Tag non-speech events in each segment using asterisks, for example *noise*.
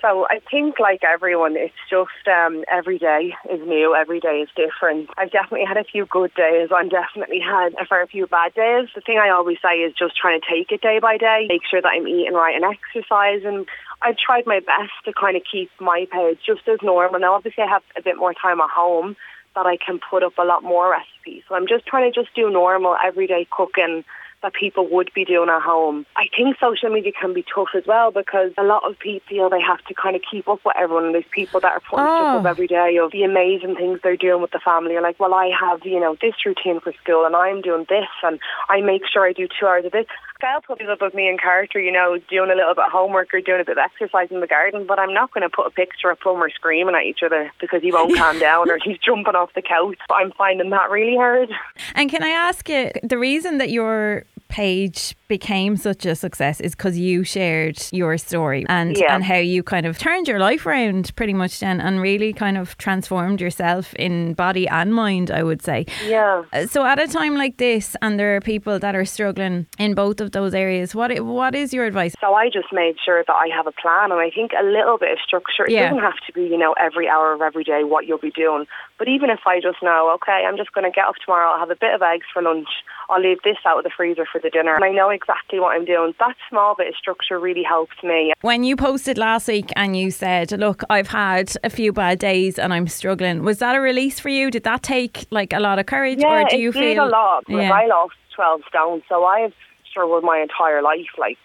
So I think, like everyone, it's just um, every day is new, every day is different. I've definitely had a few good days. I've definitely had a fair few bad days. The thing I always say is just trying to take it day by day, make sure that I'm eating right and exercising. And I've tried my best to kind of keep my page just as normal. Now, obviously, I have a bit more time at home that I can put up a lot more recipes. So I'm just trying to just do normal, everyday cooking that people would be doing at home. I think social media can be tough as well because a lot of people feel they have to kind of keep up with everyone. And there's people that are putting oh. stuff up oh. every day of the amazing things they're doing with the family. You're like, well, I have, you know, this routine for school and I'm doing this and I make sure I do two hours of this. Gail put up with me in character, you know, doing a little bit of homework or doing a bit of exercise in the garden, but I'm not going to put a picture of Plummer screaming at each other because he won't *laughs* calm down or he's jumping off the couch. I'm finding that really hard. And can I ask you, the reason that you're page became such a success is because you shared your story and yeah. and how you kind of turned your life around pretty much then and really kind of transformed yourself in body and mind I would say yeah uh, so at a time like this and there are people that are struggling in both of those areas what what is your advice so I just made sure that I have a plan and I think a little bit of structure it yeah. doesn't have to be you know every hour of every day what you'll be doing but even if I just know okay I'm just going to get up tomorrow I'll have a bit of eggs for lunch I'll leave this out of the freezer for the dinner. And I know exactly what I'm doing. That small bit of structure really helps me. When you posted last week and you said, look, I've had a few bad days and I'm struggling, was that a release for you? Did that take like a lot of courage yeah, or do you feel? a lot. Yeah. I lost 12 stone, so I've struggled my entire life, like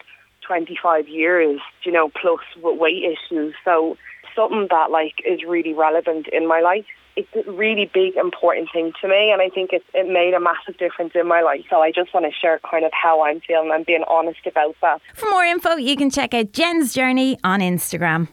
25 years, you know, plus with weight issues. So something that like is really relevant in my life it's a really big, important thing to me, and I think it, it made a massive difference in my life. So I just want to share kind of how I'm feeling and being honest about that. For more info, you can check out Jen's journey on Instagram.